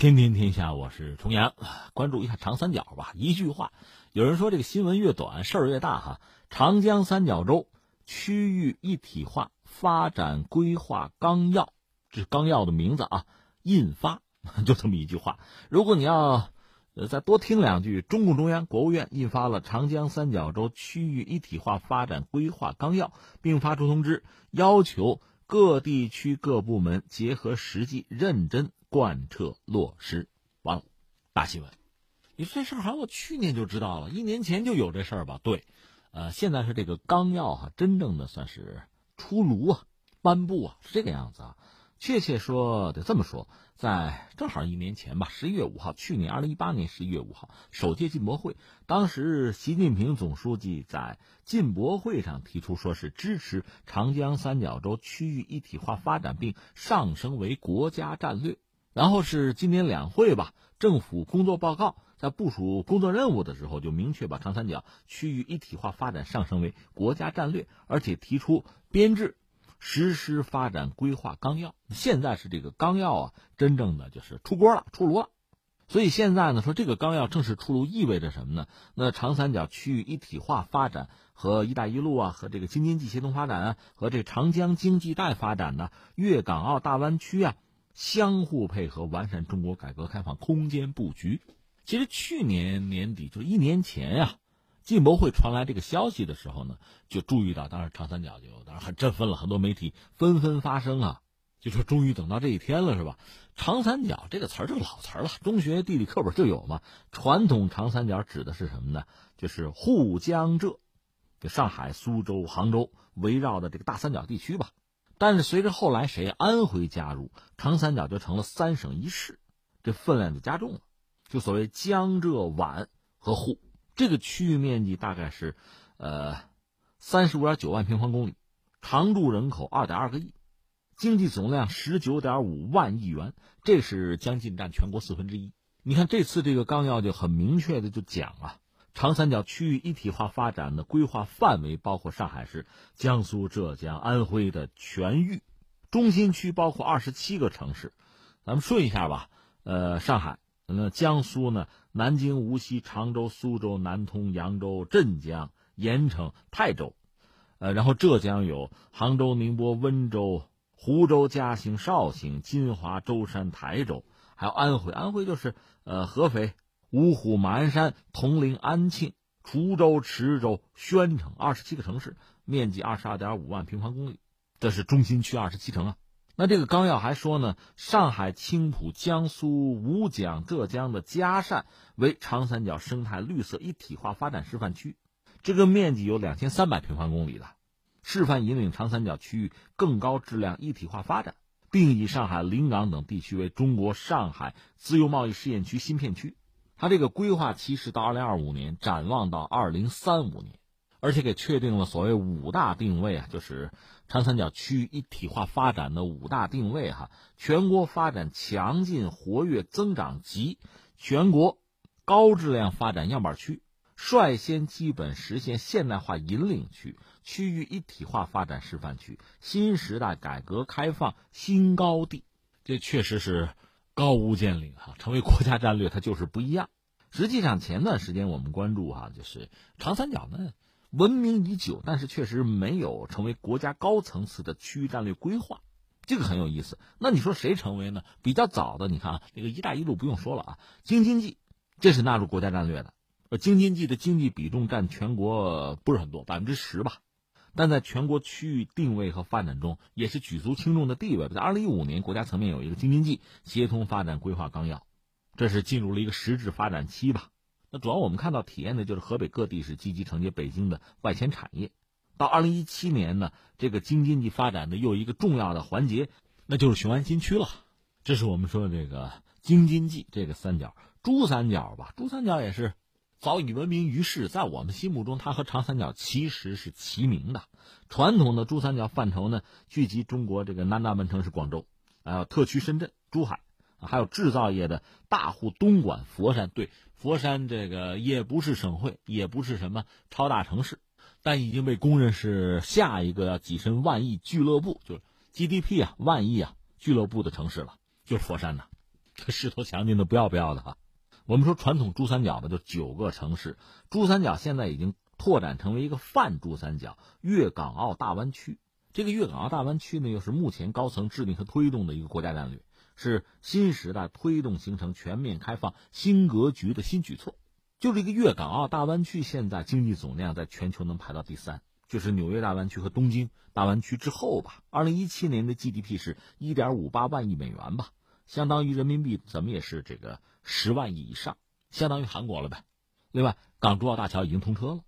天天天下，我是重阳，关注一下长三角吧。一句话，有人说这个新闻越短，事儿越大哈。长江三角洲区域一体化发展规划纲要，这是纲要的名字啊，印发 就这么一句话。如果你要呃再多听两句，中共中央、国务院印发了《长江三角洲区域一体化发展规划纲要》，并发出通知，要求各地区各部门结合实际，认真。贯彻落实，完了，大新闻。你说这事儿好像我去年就知道了，一年前就有这事儿吧？对，呃，现在是这个纲要哈，真正的算是出炉啊，颁布啊，是这个样子啊。确切说得这么说，在正好一年前吧，十一月五号，去年二零一八年十一月五号，首届进博会，当时习近平总书记在进博会上提出，说是支持长江三角洲区域一体化发展，并上升为国家战略。然后是今年两会吧，政府工作报告在部署工作任务的时候，就明确把长三角区域一体化发展上升为国家战略，而且提出编制实施发展规划纲要。现在是这个纲要啊，真正的就是出锅了、出炉了。所以现在呢，说这个纲要正式出炉，意味着什么呢？那长三角区域一体化发展和“一带一路”啊，和这个京津冀协同发展啊，和这长江经济带发展呢，粤港澳大湾区啊。相互配合，完善中国改革开放空间布局。其实去年年底，就一年前呀，进博会传来这个消息的时候呢，就注意到，当时长三角就当然很振奋了，很多媒体纷纷发声啊，就说终于等到这一天了，是吧？长三角这个词儿是老词儿了，中学地理课本就有嘛。传统长三角指的是什么呢？就是沪江浙，就上海、苏州、杭州围绕的这个大三角地区吧。但是随着后来谁安徽加入，长三角就成了三省一市，这分量就加重了。就所谓江浙皖和沪这个区域面积大概是，呃，三十五点九万平方公里，常住人口二点二个亿，经济总量十九点五万亿元，这是将近占全国四分之一。你看这次这个纲要就很明确的就讲啊。长三角区域一体化发展的规划范围包括上海市、江苏、浙江、安徽的全域，中心区包括二十七个城市。咱们顺一下吧。呃，上海，那江苏呢？南京、无锡、常州、苏州、南通、扬州、镇江、盐城、泰州。呃，然后浙江有杭州、宁波、温州、湖州、嘉兴、绍兴、金华、舟山、台州，还有安徽。安徽就是呃合肥。芜湖、马鞍山、铜陵、安庆、滁州、池州、宣城，二十七个城市，面积二十二点五万平方公里，这是中心区二十七城啊。那这个纲要还说呢，上海青浦、江苏吴江、浙江的嘉善为长三角生态绿色一体化发展示范区，这个面积有两千三百平方公里的，示范引领长三角区域更高质量一体化发展，并以上海临港等地区为中国上海自由贸易试验区新片区。它这个规划期是到二零二五年，展望到二零三五年，而且给确定了所谓五大定位啊，就是长三角区域一体化发展的五大定位哈。全国发展强劲、活跃、增长极，全国高质量发展样板区，率先基本实现现代化引领区，区域一体化发展示范区，新时代改革开放新高地。这确实是。高屋建瓴哈，成为国家战略，它就是不一样。实际上，前段时间我们关注哈，就是长三角呢，闻名已久，但是确实没有成为国家高层次的区域战略规划，这个很有意思。那你说谁成为呢？比较早的，你看啊，那个“一带一路”不用说了啊，京津冀，这是纳入国家战略的。呃，京津冀的经济比重占全国不是很多，百分之十吧。但在全国区域定位和发展中，也是举足轻重的地位。在二零一五年，国家层面有一个京津冀协同发展规划纲要，这是进入了一个实质发展期吧。那主要我们看到体验的就是河北各地是积极承接北京的外迁产业。到二零一七年呢，这个京津冀发展的又一个重要的环节，那就是雄安新区了。这是我们说的这个京津冀这个三角，珠三角吧，珠三角也是。早已闻名于世，在我们心目中，它和长三角其实是齐名的。传统的珠三角范畴呢，聚集中国这个南大门城市广州，还有特区深圳、珠海，还有制造业的大户东莞、佛山。对，佛山这个也不是省会，也不是什么超大城市，但已经被公认是下一个要跻身万亿俱乐部，就是 GDP 啊万亿啊俱乐部的城市了，就是佛山呐。这势头强劲的不要不要的哈。我们说传统珠三角吧，就九个城市，珠三角现在已经拓展成为一个泛珠三角粤港澳大湾区。这个粤港澳大湾区呢，又是目前高层制定和推动的一个国家战略，是新时代推动形成全面开放新格局的新举措。就这个粤港澳大湾区，现在经济总量在全球能排到第三，就是纽约大湾区和东京大湾区之后吧。二零一七年的 GDP 是一点五八万亿美元吧，相当于人民币怎么也是这个十万亿以上，相当于韩国了呗。另外，港珠澳大桥已经通车了。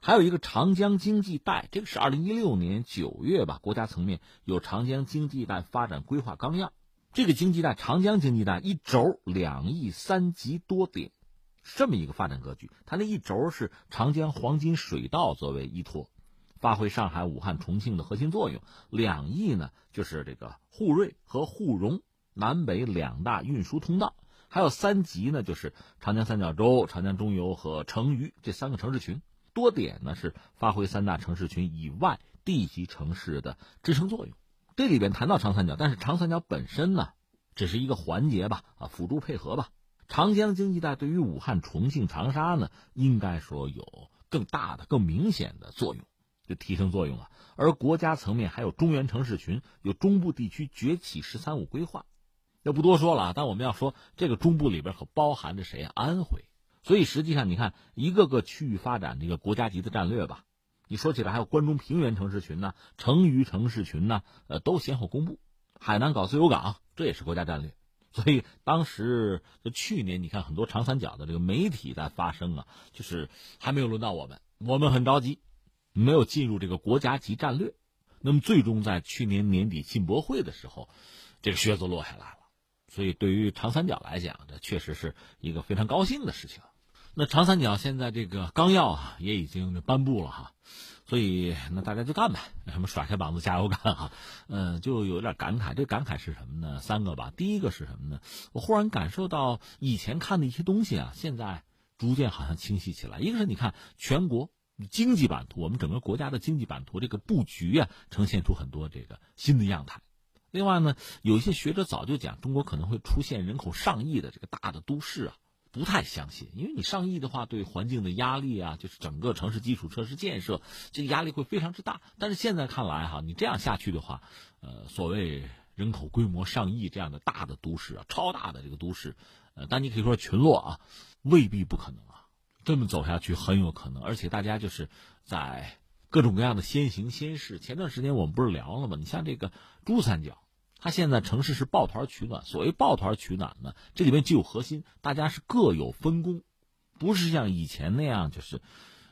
还有一个长江经济带，这个是二零一六年九月吧，国家层面有长江经济带发展规划纲要。这个经济带，长江经济带一轴两亿三级多点，这么一个发展格局。它那一轴是长江黄金水道作为依托，发挥上海、武汉、重庆的核心作用。两亿呢，就是这个沪瑞和沪蓉南北两大运输通道。还有三级呢，就是长江三角洲、长江中游和成渝这三个城市群。多点呢是发挥三大城市群以外地级城市的支撑作用。这里边谈到长三角，但是长三角本身呢，只是一个环节吧，啊，辅助配合吧。长江经济带对于武汉、重庆、长沙呢，应该说有更大的、更明显的作用，就提升作用啊。而国家层面还有中原城市群，有中部地区崛起“十三五”规划，这不多说了。但我们要说，这个中部里边可包含着谁啊？安徽。所以实际上，你看一个个区域发展这个国家级的战略吧，你说起来还有关中平原城市群呢、成渝城市群呢，呃，都先后公布。海南搞自由港，这也是国家战略。所以当时就去年，你看很多长三角的这个媒体在发声啊，就是还没有轮到我们，我们很着急，没有进入这个国家级战略。那么最终在去年年底进博会的时候，这个靴子落下来了。所以对于长三角来讲，这确实是一个非常高兴的事情。那长三角现在这个纲要啊也已经颁布了哈，所以那大家就干呗，什么甩开膀子加油干哈，嗯，就有点感慨。这感慨是什么呢？三个吧。第一个是什么呢？我忽然感受到以前看的一些东西啊，现在逐渐好像清晰起来。一个是你看全国经济版图，我们整个国家的经济版图这个布局啊，呈现出很多这个新的样态。另外呢，有一些学者早就讲，中国可能会出现人口上亿的这个大的都市啊。不太相信，因为你上亿的话，对环境的压力啊，就是整个城市基础设施建设，这个压力会非常之大。但是现在看来哈，你这样下去的话，呃，所谓人口规模上亿这样的大的都市啊，超大的这个都市，呃，但你可以说群落啊，未必不可能啊。这么走下去很有可能，而且大家就是在各种各样的先行先试。前段时间我们不是聊了吗？你像这个珠三角。它现在城市是抱团取暖，所谓抱团取暖呢，这里面既有核心，大家是各有分工，不是像以前那样就是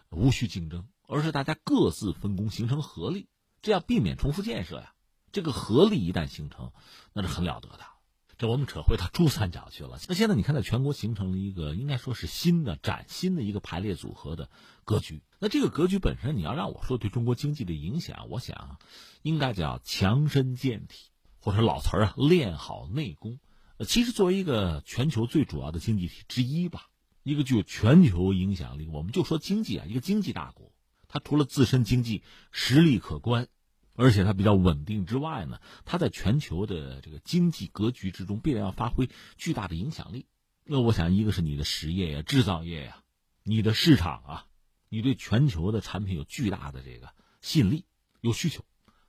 无序竞争，而是大家各自分工，形成合力，这样避免重复建设呀。这个合力一旦形成，那是很了得的。这我们扯回到珠三角去了。那现在你看，在全国形成了一个应该说是新的、崭新的一个排列组合的格局。那这个格局本身，你要让我说对中国经济的影响，我想应该叫强身健体。或者老词儿啊，练好内功。呃，其实作为一个全球最主要的经济体之一吧，一个具有全球影响力，我们就说经济啊，一个经济大国，它除了自身经济实力可观，而且它比较稳定之外呢，它在全球的这个经济格局之中必然要发挥巨大的影响力。那我想，一个是你的实业呀、制造业呀，你的市场啊，你对全球的产品有巨大的这个吸引力、有需求；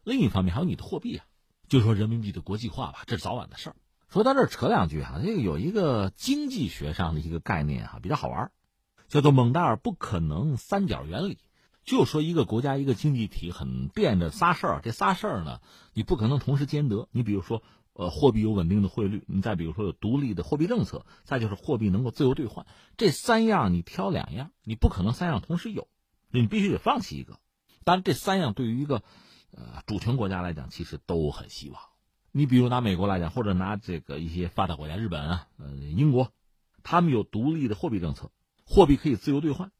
另一方面，还有你的货币啊。就说人民币的国际化吧，这是早晚的事儿。说到这儿扯两句哈，这个有一个经济学上的一个概念哈，比较好玩，叫做蒙代尔不可能三角原理。就说一个国家一个经济体很变着仨事儿，这仨事儿呢，你不可能同时兼得。你比如说，呃，货币有稳定的汇率，你再比如说有独立的货币政策，再就是货币能够自由兑换，这三样你挑两样，你不可能三样同时有，你必须得放弃一个。但这三样对于一个。呃，主权国家来讲，其实都很希望。你比如拿美国来讲，或者拿这个一些发达国家，日本啊，呃，英国，他们有独立的货币政策，货币可以自由兑换，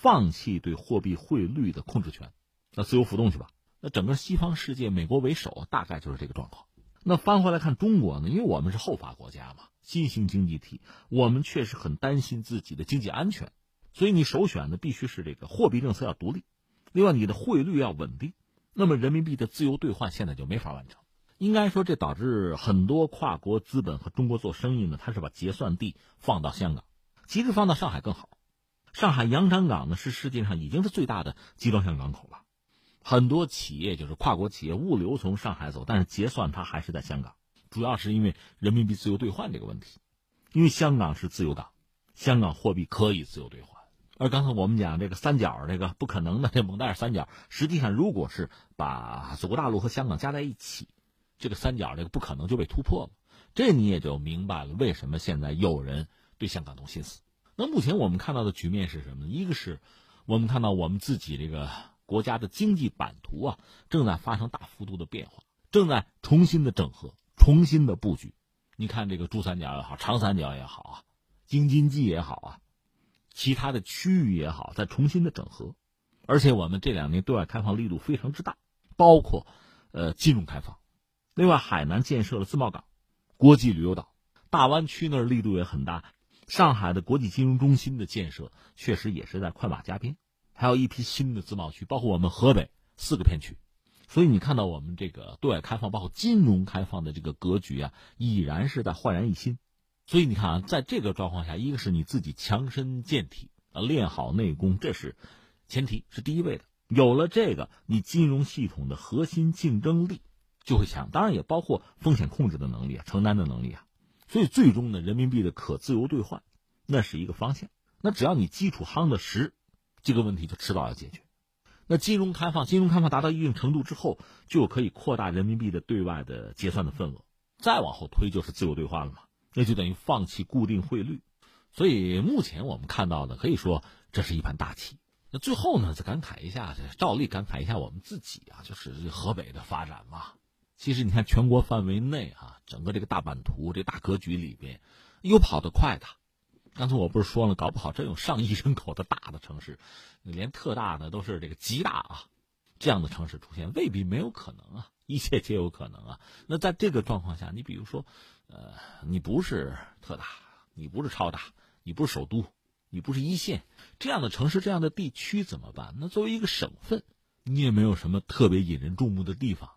放弃对货币汇率的控制权，那自由浮动去吧。那整个西方世界，美国为首，大概就是这个状况。那翻回来看中国呢，因为我们是后发国家嘛，新兴经济体，我们确实很担心自己的经济安全，所以你首选的必须是这个货币政策要独立，另外你的汇率要稳定。那么人民币的自由兑换现在就没法完成，应该说这导致很多跨国资本和中国做生意呢，它是把结算地放到香港，其实放到上海更好。上海洋山港呢是世界上已经是最大的集装箱港口了，很多企业就是跨国企业物流从上海走，但是结算它还是在香港，主要是因为人民币自由兑换这个问题，因为香港是自由港，香港货币可以自由兑换。而刚才我们讲这个三角，这个不可能的这蒙代尔三角，实际上如果是把祖国大陆和香港加在一起，这个三角这个不可能就被突破了。这你也就明白了为什么现在有人对香港动心思。那目前我们看到的局面是什么呢？一个是我们看到我们自己这个国家的经济版图啊正在发生大幅度的变化，正在重新的整合、重新的布局。你看这个珠三角也好，长三角也好啊，京津冀也好啊。其他的区域也好，在重新的整合，而且我们这两年对外开放力度非常之大，包括，呃，金融开放。另外，海南建设了自贸港、国际旅游岛，大湾区那儿力度也很大。上海的国际金融中心的建设确实也是在快马加鞭，还有一批新的自贸区，包括我们河北四个片区。所以你看到我们这个对外开放，包括金融开放的这个格局啊，已然是在焕然一新。所以你看啊，在这个状况下，一个是你自己强身健体啊，练好内功，这是前提，是第一位的。有了这个，你金融系统的核心竞争力就会强，当然也包括风险控制的能力啊，承担的能力啊。所以最终呢，人民币的可自由兑换，那是一个方向。那只要你基础夯的实，这个问题就迟早要解决。那金融开放，金融开放达到一定程度之后，就可以扩大人民币的对外的结算的份额，再往后推就是自由兑换了嘛。那就等于放弃固定汇率，所以目前我们看到的可以说这是一盘大棋。那最后呢，再感慨一下，照例感慨一下我们自己啊，就是河北的发展嘛。其实你看全国范围内啊，整个这个大版图、这大格局里边，有跑得快的。刚才我不是说了，搞不好真有上亿人口的大的城市，连特大的都是这个极大啊，这样的城市出现未必没有可能啊，一切皆有可能啊。那在这个状况下，你比如说。呃，你不是特大，你不是超大，你不是首都，你不是一线这样的城市、这样的地区怎么办？那作为一个省份，你也没有什么特别引人注目的地方。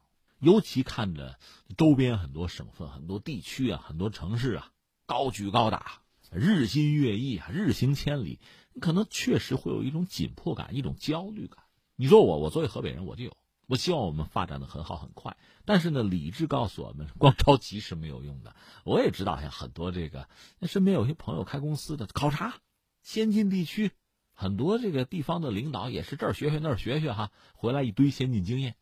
尤其看着周边很多省份、很多地区啊、很多城市啊，高举高打，日新月异啊，日行千里，你可能确实会有一种紧迫感、一种焦虑感。你说我，我作为河北人，我就有。我希望我们发展的很好很快，但是呢，理智告诉我们，光着急是没有用的。我也知道，像很多这个，身边有些朋友开公司的，考察先进地区，很多这个地方的领导也是这儿学学那儿学学哈，回来一堆先进经验。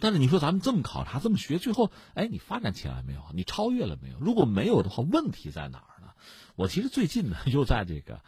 但是你说咱们这么考察这么学，最后哎，你发展起来没有？你超越了没有？如果没有的话，问题在哪儿呢？我其实最近呢，又在这个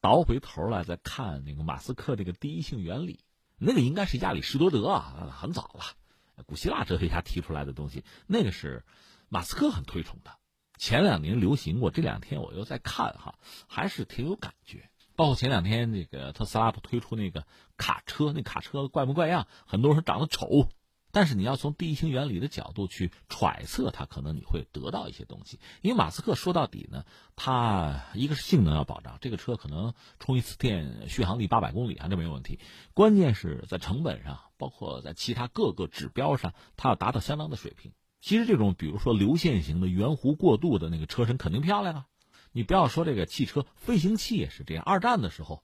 倒回头来在看那个马斯克这个第一性原理。那个应该是亚里士多德啊，很早了，古希腊哲学家提出来的东西。那个是马斯克很推崇的，前两年流行过，这两天我又在看哈，还是挺有感觉。包括前两天这个特斯拉不推出那个卡车，那卡车怪模怪样，很多人长得丑。但是你要从第一性原理的角度去揣测它，可能你会得到一些东西。因为马斯克说到底呢，他一个是性能要保障，这个车可能充一次电续航力八百公里啊，这没有问题。关键是在成本上，包括在其他各个指标上，它要达到相当的水平。其实这种比如说流线型的圆弧过渡的那个车身肯定漂亮啊。你不要说这个汽车，飞行器也是这样。二战的时候，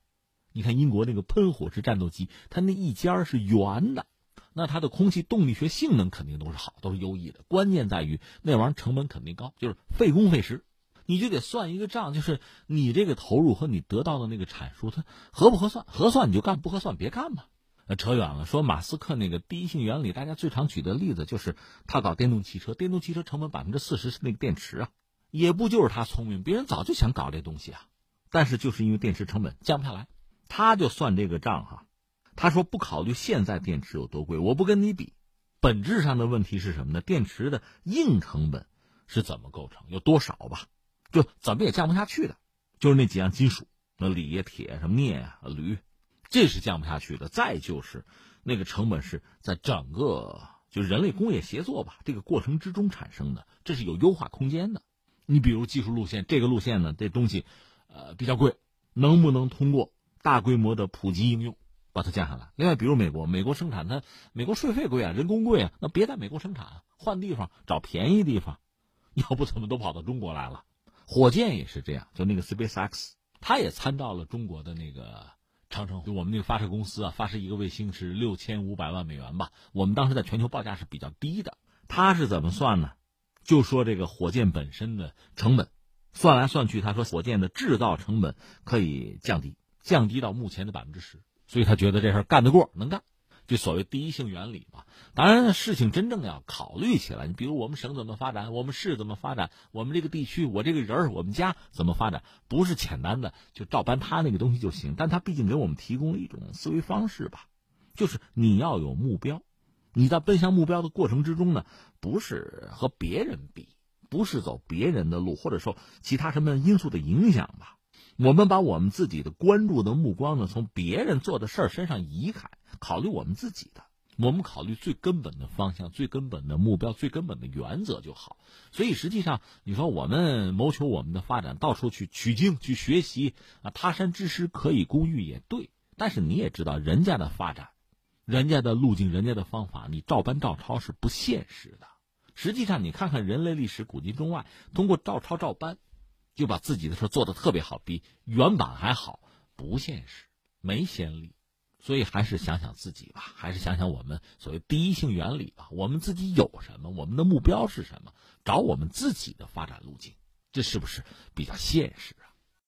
你看英国那个喷火式战斗机，它那一尖是圆的。那它的空气动力学性能肯定都是好，都是优异的。关键在于那玩意儿成本肯定高，就是费工费时，你就得算一个账，就是你这个投入和你得到的那个产出，它合不合算？合算你就干，不合算别干嘛。扯远了。说马斯克那个第一性原理，大家最常举的例子就是他搞电动汽车，电动汽车成本百分之四十是那个电池啊，也不就是他聪明，别人早就想搞这东西啊，但是就是因为电池成本降不下来，他就算这个账哈。他说：“不考虑现在电池有多贵，我不跟你比。本质上的问题是什么呢？电池的硬成本是怎么构成？有多少吧？就怎么也降不下去的，就是那几样金属，那锂、铁什么镍啊、铝，这是降不下去的。再就是那个成本是在整个就人类工业协作吧这个过程之中产生的，这是有优化空间的。你比如技术路线，这个路线呢，这东西，呃，比较贵，能不能通过大规模的普及应用？把它降下来。另外，比如美国，美国生产它，美国税费贵啊，人工贵啊，那别在美国生产，换地方找便宜地方，要不怎么都跑到中国来了？火箭也是这样，就那个 SpaceX，它也参照了中国的那个长城，就我们那个发射公司啊，发射一个卫星是六千五百万美元吧，我们当时在全球报价是比较低的。它是怎么算呢？就说这个火箭本身的成本，算来算去，他说火箭的制造成本可以降低，降低到目前的百分之十，所以他觉得这事儿干得过，能干。就所谓第一性原理嘛。当然，事情真正要考虑起来，你比如我们省怎么发展，我们市怎么发展，我们这个地区，我这个人儿我们家怎么发展，不是简单的就照搬他那个东西就行。但他毕竟给我们提供了一种思维方式吧，就是你要有目标。你在奔向目标的过程之中呢，不是和别人比，不是走别人的路，或者说其他什么因素的影响吧？我们把我们自己的关注的目光呢，从别人做的事儿身上移开，考虑我们自己的，我们考虑最根本的方向、最根本的目标、最根本的原则就好。所以实际上，你说我们谋求我们的发展，到处去取经、去学习啊，他山之石可以攻玉也对，但是你也知道人家的发展。人家的路径，人家的方法，你照搬照抄是不现实的。实际上，你看看人类历史古今中外，通过照抄照搬，就把自己的事做的特别好，比原版还好，不现实，没先例。所以还是想想自己吧，还是想想我们所谓第一性原理吧。我们自己有什么？我们的目标是什么？找我们自己的发展路径，这是不是比较现实啊？